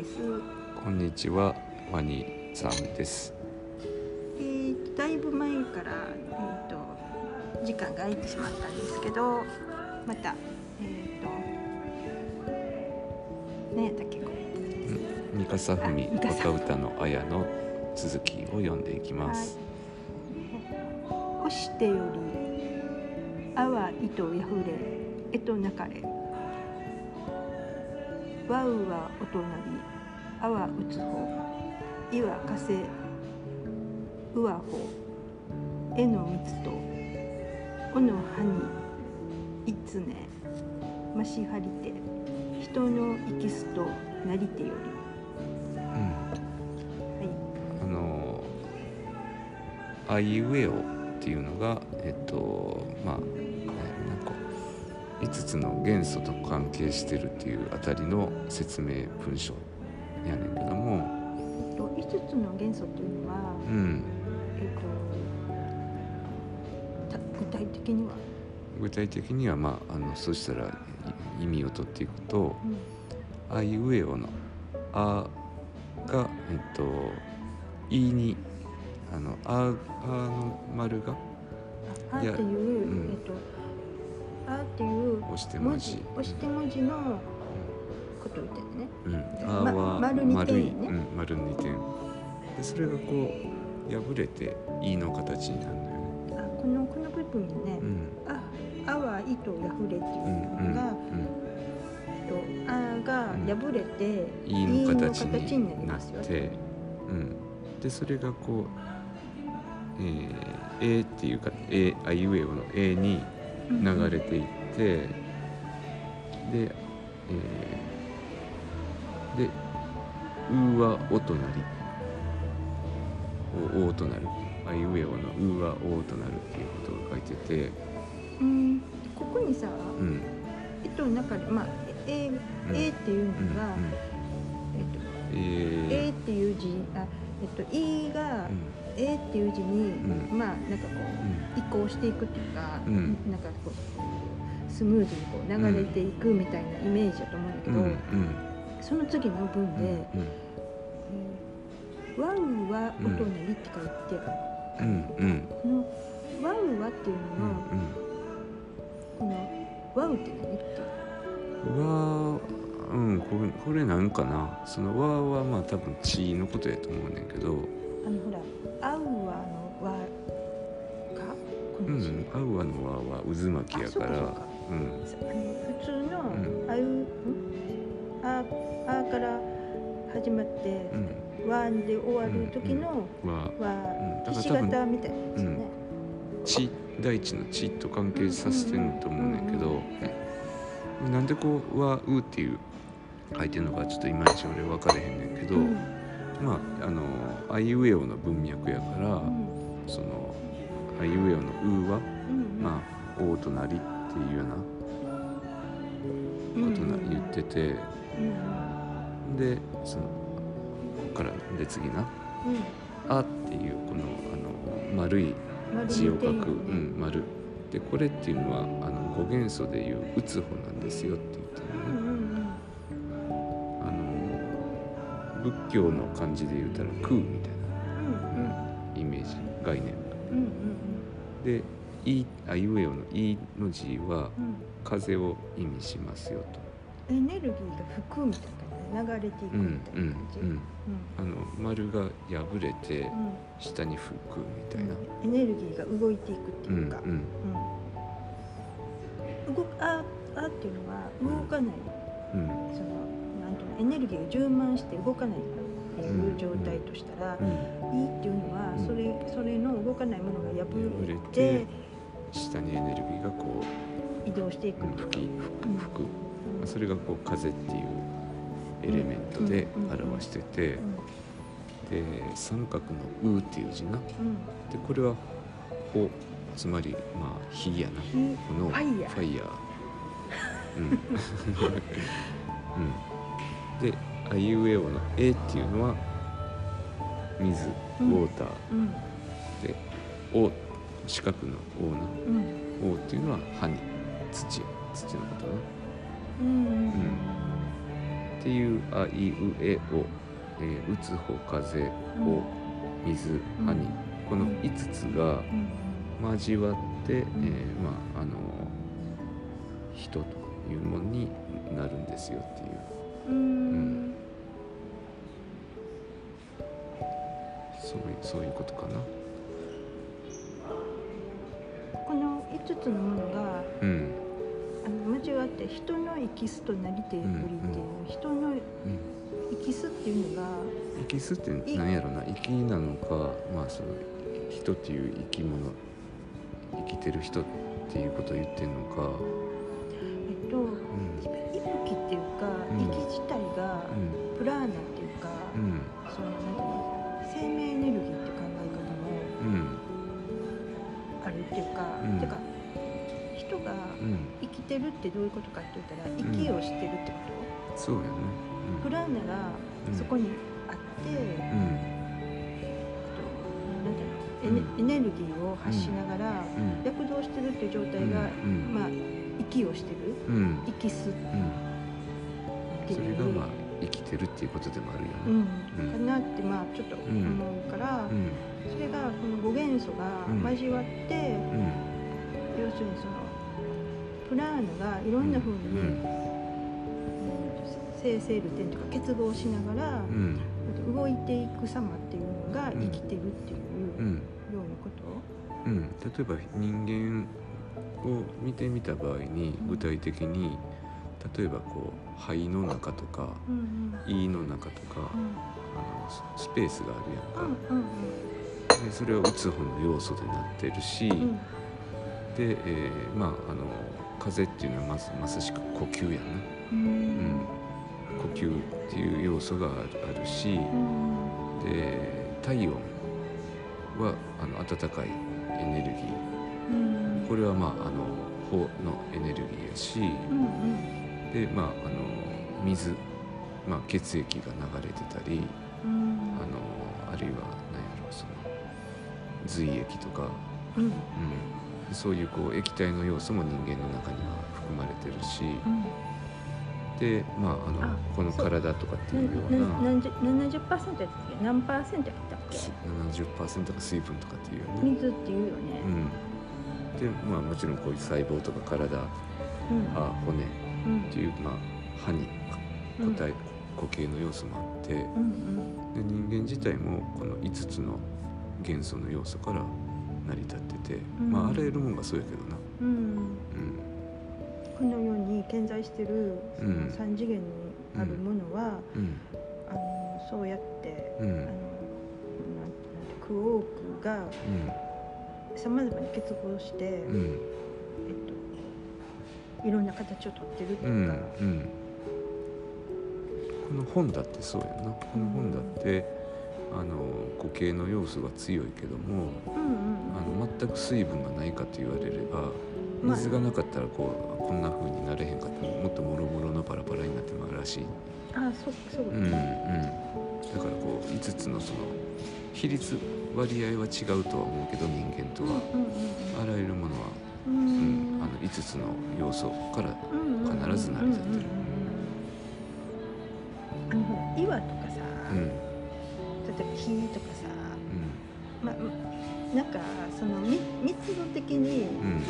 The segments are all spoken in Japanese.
です。こんにちは、ワニさんです。えー、だいぶ前から、えー、と時間が空いてしまったんですけど、また、えー、と何やったっけこれ。三笠文若歌の綾の続きを読んでいきます。干してより、あは糸やふれ、えとなかれ。わうはおとなり、あはうつほ、いはかせ、うはほ、えのみつと、おのはに、いつね、ましはりて、人のいきすとなりてより。うん、はい。あのあいうえおっていうのがえっとまあ5つの元素と関係してるっていうあたりの説明文章やねんけども、えっと、5つの元素というのは、うん、えっと、た具体的には、具体的にはまああのそしたらい意味を取っていくとうん、あいうえおの「あ」がえっと「い」にあの「あ」あの丸が？あっていう、うん。えっと、あっていう押して文字。押して文字のことを言ってるね。うん、あまは丸二点丸い、ねうん、丸二点。でそれがこう破れて「い」の形になるのよね。あ、このこの部分にね。う、ん。あ、あは糸やふれっていううんうん。のが、と、あが破れて、うん、いいの形になりっますよて、うん、でそれがこう「えー、え」っていうか「え」あいうえおの「え」に流れていって、で、えーで「う」は「お」となり「お」おとなる。あいうえおの「う」は「お」となるっていうことが書いてて、うん、ここにさ、うん。糸の中で、まあ、え、うん。えっていうのうんが、うん。えっと、ええっていう字、あ、えっと、いが、えっていう字に、うまあ、なんかこう。移行していくっていうか、うん。なんかこうスムーズにこう流れていくみたいなイメージだと思うんだけど、うん。うん。その次の文うん。で「ワウは音なり」って書いてある、うん。うん。この「ワウは」っていうのは、この「ワウって何ってう？んわうんこれこれなんかな。そのわはまあ多分血のことやと思うねんけどあのほら「アウは」の「ワ」か？こうんアウアのわは渦巻きやから。普通のう「あう」ん？あ「あ」から始まってうん「ワ」で終わる時のは「はうん。だからひし多分形みたいなやつね。血大地の血と関係させてると思うねんけどなんでこう「わう」っていう書いてるのかちょっといまいち俺分かれへんねんけど、うんまああのあいうえおの文脈やから、うん。そのあいうえおの「う」はうんまあ「お」となりっていうようなことな言ってて、うんでそのこっからで次な。うん「あ」っていうこのあの丸い丸字を書く、うん、丸。でこれっていうのはあの五元素でいう「打つ方なんですよって言ってうんるのね、仏教の漢字で言うたら空みたいうんうん。なイメージ概念うんうんで「い」あいうえおの「い」の字はうん。風を意味しますよと。エネルギーが服みたいな流れていくうんみたいな感じ。うんうんうん。あの丸が破れてうん。下に吹くみたいな。エネルギーが動いていくってうんいうか、うんうん。動くああっていうのは動かない、うん。そのエネルギーが充満して動かないっていう状態としたら、うん。いいっていうのは、うん。それそれの動かないものが破破れれてて下にエネルギーがこ移動していく。吹きうん吹く。それがこう風っていうエレメントでうん表しててで三角の「う」っていう字な。でうん。これは「ほ」つまりまあ火やな。うんこのファイヤー。ファイヤー。うん、うん、であいうえおの「え」っていうのは水ウうん。ォーター。うん。で「お」四角の「お」な。うん「お」っていうのは「葉に土土のことなうんっていうあいうえお、えー、打つ方風。を水うん。歯に。この5つがうん交わって、えん。ーまああの人というものになるんですよっていうそういうそういうことかな。この5つのものがうんあの交わって人の生きすとなりておりっていう、うん人のうん生きすっていうのが生きすって何やろな生きなのかまあその人っていう生き物生きてる人っていうことを言ってんのか生きてるってどういうことかって言ったら息をしてるってこと、そうやね。プラーナがうん。そこにあって、うん。あとなんていうの？エネ,、エネルギーを発しながらうん。躍動してるっていう状態が、うん。まあ息をしてる？息す。っうん。ていう。それがまあ生きてるっていうことでもあるようねん、かなってまあちょっと思うから、うん。それがこの5元素が交わって、うん。要するにそのプラーナがいろんな風に、うん。うん。生成ルテンとか結合しながらう、ん。動いていく様っていうのが生きてるっていううんようなこと、うん、例えば人間を見てみた場合に具体的に例えばこう肺の中とかうん胃の中とかうん。あのススペースがあるやんか。うんうんでそれは打つ方の要素でなってるし、うん。で、えーまああの風っていうのはまさまさしく呼吸やな、ううん、呼吸っていう要素があるあるし、うんで体温はあの暖かいエネルギー。うんこれはまああの砲のエネルギーやしうんうんでまああの水、まあ、血液が流れてたりうんあのあるいは何やろその髄液とか、うんうん、そういうこう液体の要素も人間の中には含まれてるしうん。でまああのあこの体とかっていうよう。なな何十70%やったっけ？何パーセントやったっけ？70%が水分とかっていうよね。水っていうよね。うん、でまあもちろんこういう細胞とか体うん。あ骨うん。っていう、まあ、歯にうん。固体固形の要素もあって、うんうん。で人間自体もこの5つの元素の要素から成り立ってて、うん。まああらゆるもんがそうやけどな、うん。うん。このように健在してるそのうん。三次元にあるものは、うん。あのそうやって、うん。あのなんクオークがさまざまに結合して、えっと、いろんな形をとってるってういうん。か、うん。この本だってそうやな。この本だって、あの固形の要素が強いけどもうんうんあの全く水分がないかと言われればまあ水がなかったらこうこんな風になれへんかったもっともろもろのパラパラになってまうらしい、あそうそう、うんうん、だからこう5つのその比率割合は違うとは思うけど人間とは、あらゆるものは、うん。あの5つの要素から必ず成り立ってる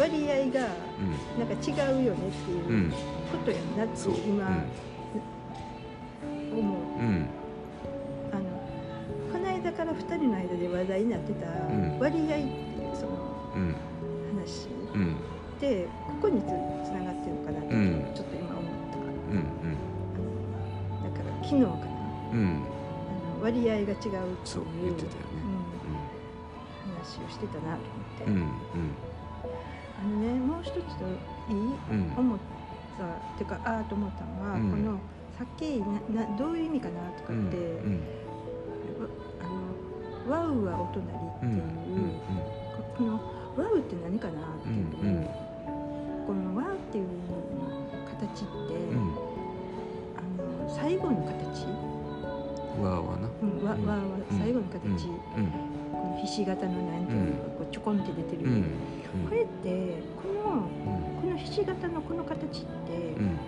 割合がうん。なんか違うよねっていううん。うんことやなって今思う。うん。う。ん。あのこの間から2人の間で話題になってたん。割合っていうそのうん。話。うん。でここにつつながってるのかなってうん。ちょっと今思った。うん。あのだから昨日かな。うん。うんあの割合が違うっていうそう言ってたよね。うん、話をしてたなとうん。思って、あのねもう一ついい？うん。うん思ったっていうかああと思ったのは、うん。このさっきななどういう意味かなとかうんって、うん。あのワウはお隣っていう、うんここのワウって何かなっていう、うんうん。このワウっていう形って、うん。うんあの最後の形、わーはな。うん、ワうん。ワウは最後の形、ひし形のなんていうのがこうちょこんって出てる、うん。うん。これってこのうん。このひし形のこの形って、うん。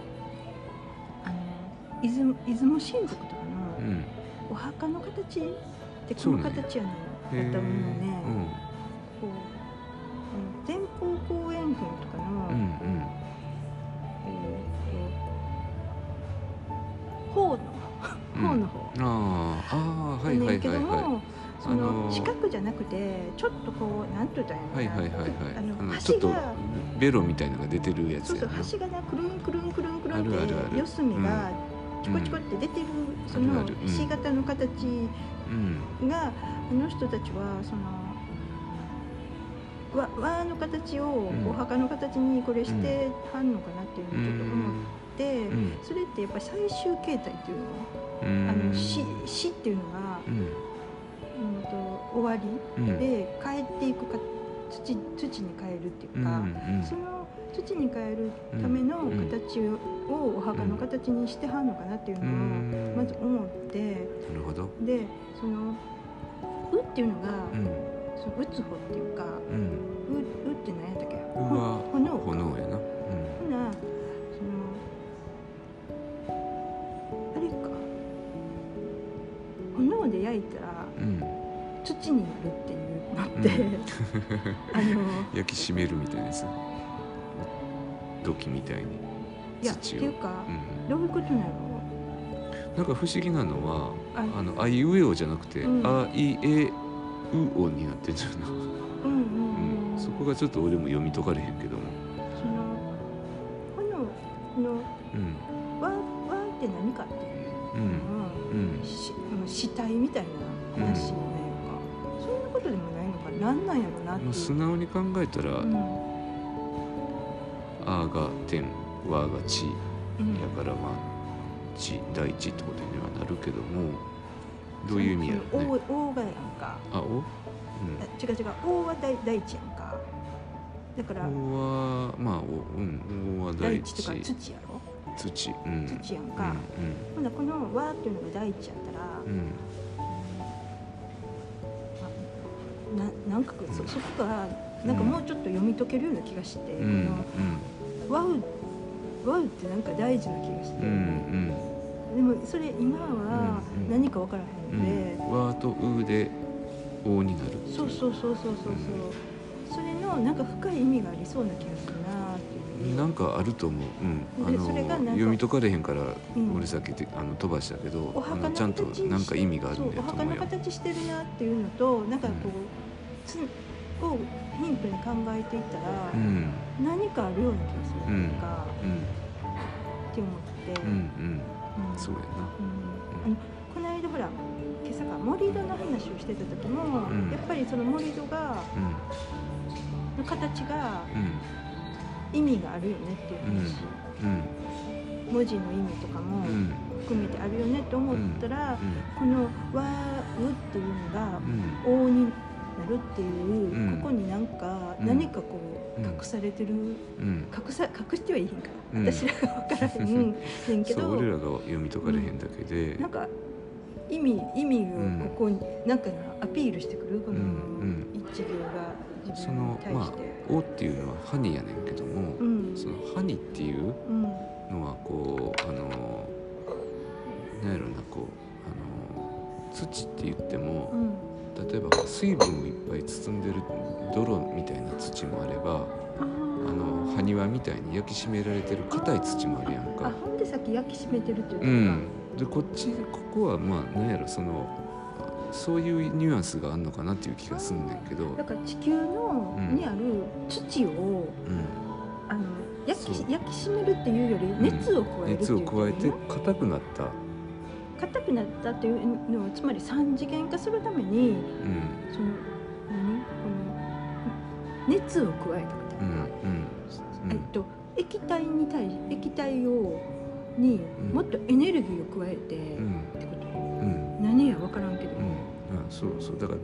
あの出雲出雲親族とかのうん。お墓の形ってこの形やねへえんだと思うね、うん。こう前方後円墳とかの、うんうん。えー、と方のうん。方の方、あーあはいその、あのー四角じゃなくてちょっとこうなんて言ったらいいのはいはいはいはい。あのちょっとベロみたいなのが出てるやつそうそう端がなくるんくるんくるんくるんって四隅がちょこちょこって出てる、うん。ひし形の形うん。があの人たちはその輪輪の形をうん。お墓の形にこれしてはんのかなっていううのをちょっと思っんて、うん。それってやっぱり最終形態っていうの？うん。あの死死っていうのが、うん終わりうん。で帰っていくか土土に変えるっていうか、うんその土に変えるための形をお墓の形にしてはんのかなっていううのをん。まず思ってなるほど。でその「う」っていうのが、うん。その打つ方っていうか「うん。う」うって何やったっけ？炎か炎。やな。ほなそのあれか。炎で焼いたらうんうん土になるっていうのって、あの焼き締めるみたいなやつ土器みたいに。いやっていうか、うん。どういうことなの？なんか不思議なのはああのあいうえおじゃなくて、うん。あいえうおになってんじゃなうんうんううん、ん、そこがちょっと俺も読み解かれへんけども、その炎のうん。わわって何かっていううん。うん、死体みたいな話じゃないのか、そんなことでもないのかな。んなんやろなって素直に考えたら「うん。あ」が天「わ」が地うん。やからまあ地大地ってことにはなるけどもどういう意味やろね。その大大がやんか。あお、うん。あ違う違う大は大大地やんか。だからおはまあおうん。おは大大地とか地土やろ？土。うん。土やんか、うほんならこの和っていうのが大地やったら、んうんななんかそそこがなんかもうちょっと読み解けるような気がして、うんうんこの和う和うってなんか大事な気がして、うんうん。でもそれ今はうんうん。何か分からへうんで、ん。わとうでおになるそうそうそうそうそうそう、それのなんか深い意味がありそうな気がするなんかあると思う、うん、あでの読み解かれへんからうん。俺さっきてあの飛ばしたけど、ののちゃんと形なんか意味があるそんだうお墓のと思うよ。形してるなっていうのとなんかこう、つをヒントに考えていったら、うん。何かあるような気がする。とか、うん。って思って、うんそうやな。うん。この間ほら今朝か盛り土の話をしてた時も、うん。やっぱりその盛り土がうん。の形がうん意味があるよねっていう話、うん文字の意味とかもうん。含めてあるよねって思ったら、この「わう」っていうのが「うんお」になるっていう、うん。ここになんかうん。何かこううん隠されてる、うん。隠さ隠してはいいへんから、うん。私らが分からへんねん。けど。そう俺らが読み解かれへんだけで、なんか意味意味うんをここに、なんかなアピールしてくるこのうん。うん。一行が。自そのまあ対して。「お」っていうのは「ハニ」やねんけども、うん。その「ハニ」っていううん。のはこうあのなんやろなこうあの土って言ってもう、ん。例えば水分をいっぱい包んでる泥みたいな土もあればああの埴輪みたいに焼き締められてる硬い土もあるやんあか。ほんでさっき焼き締めてるって言ってたうん、でこっちここはまあなんやろそのそういうニュアンスがあるのかなっていう気がすんねんけど、だから地球の、うんにある土をうん、あの焼き焼き締めるっていうより熱を加えるって熱を加えて硬くなった、硬くなったっていうのはつまり三次元化するためにうん。その何？この熱を加えたみたいな、うん。うん。えっと液体に対し液体をにうん。もっとエネルギーを加えて、うん。ってこと。うん。何や分からんけど、うんうんそうそう。だから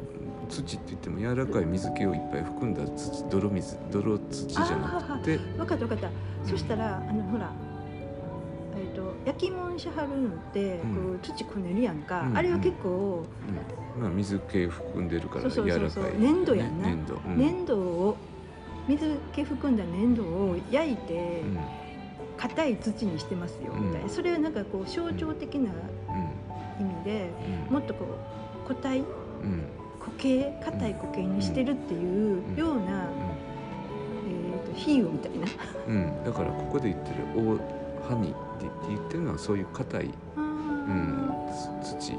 土って言っても柔らかい水気をいっぱい含んだ土泥水泥土じゃなくて。分かった分かった、そしたらあのほらえっと焼き物しはるのって、うん。こう土こねるやんか、うんあれは結構、うん。まあ、水気含んでるから柔そうそうらかい粘土やんな。ね粘土、うん。粘土を水気含んだ粘土を焼いて、硬い土にしてますよみたいな、うん。それはなんかこう象徴的な意味でうん。もっとこう固体うん。固形硬い固形にしてるっていううん。ような、えー、と比喩みたいな。うん。うんだからここで言ってる「大ハニ」って言ってるのはそういう硬い、うあん、つ土。っ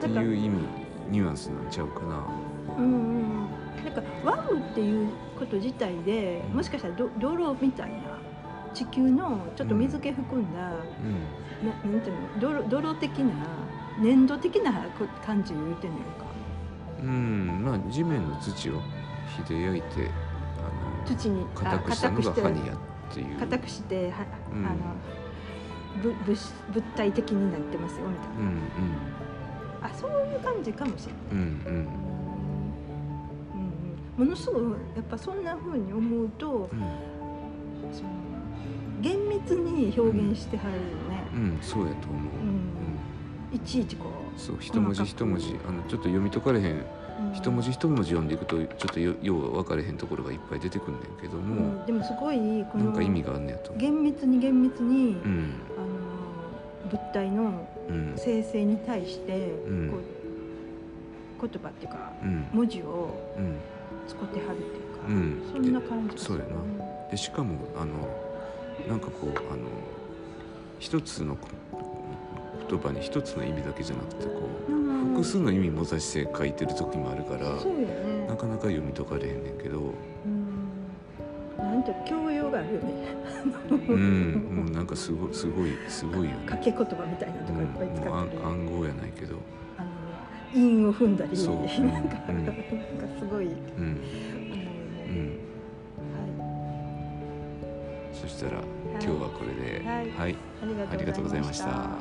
ていう意味ニュアンスなんちゃうかな。うんうんうん。なんかワウっていうこと自体でうん。もしかしたらど泥みたいな地球のちょっと水気含んだ、うん。ななんていうの泥泥的な粘土的なこ感じを言うてんのよか。うん、まあ地面の土を火で焼いてあの土に硬くしたのがあハニヤっていう。硬くしては、うん。あのぶ物物体的になってますよみたいうんなあそういう感じかもしれない。うんうん。うんうん。ものすごいやっぱそんな風に思うとうん。その厳密に表現してはるよね、うんうんそうやと思う。うん。いちいちこうんそう一文字一文字。あのちょっと読み解かれへん。う、うん。一文字一文字読んでいくとちょっとよよう分かれへんところがいっぱい出てくんねんけどうも、ん。でもすごいこのなんか意味があんねやと。厳密に厳密に、うんあの物体のうん。生成に対して、うん。こう言葉っていうかうん。文字をうん。使ってはるっていうか、うん。そんな感じがするそうやでしかもあのなんかこうあの一つの言葉に一つの意味だけじゃなくてこううん。複数の意味もざして書いてる時もあるからね。なかなか読み解かれへんねんけど。うん。なんて教養があるよね。うん。もうなんかすごいすごいすごいよね。掛け言葉みたいなとうんかいっぱい使って。る、暗暗号やないけど、あの韻を踏んだりなんか、うん。なんかすごい。思ううん。ね、うん、そしたら今日はこれで、はい。はい、ありがとうございました。た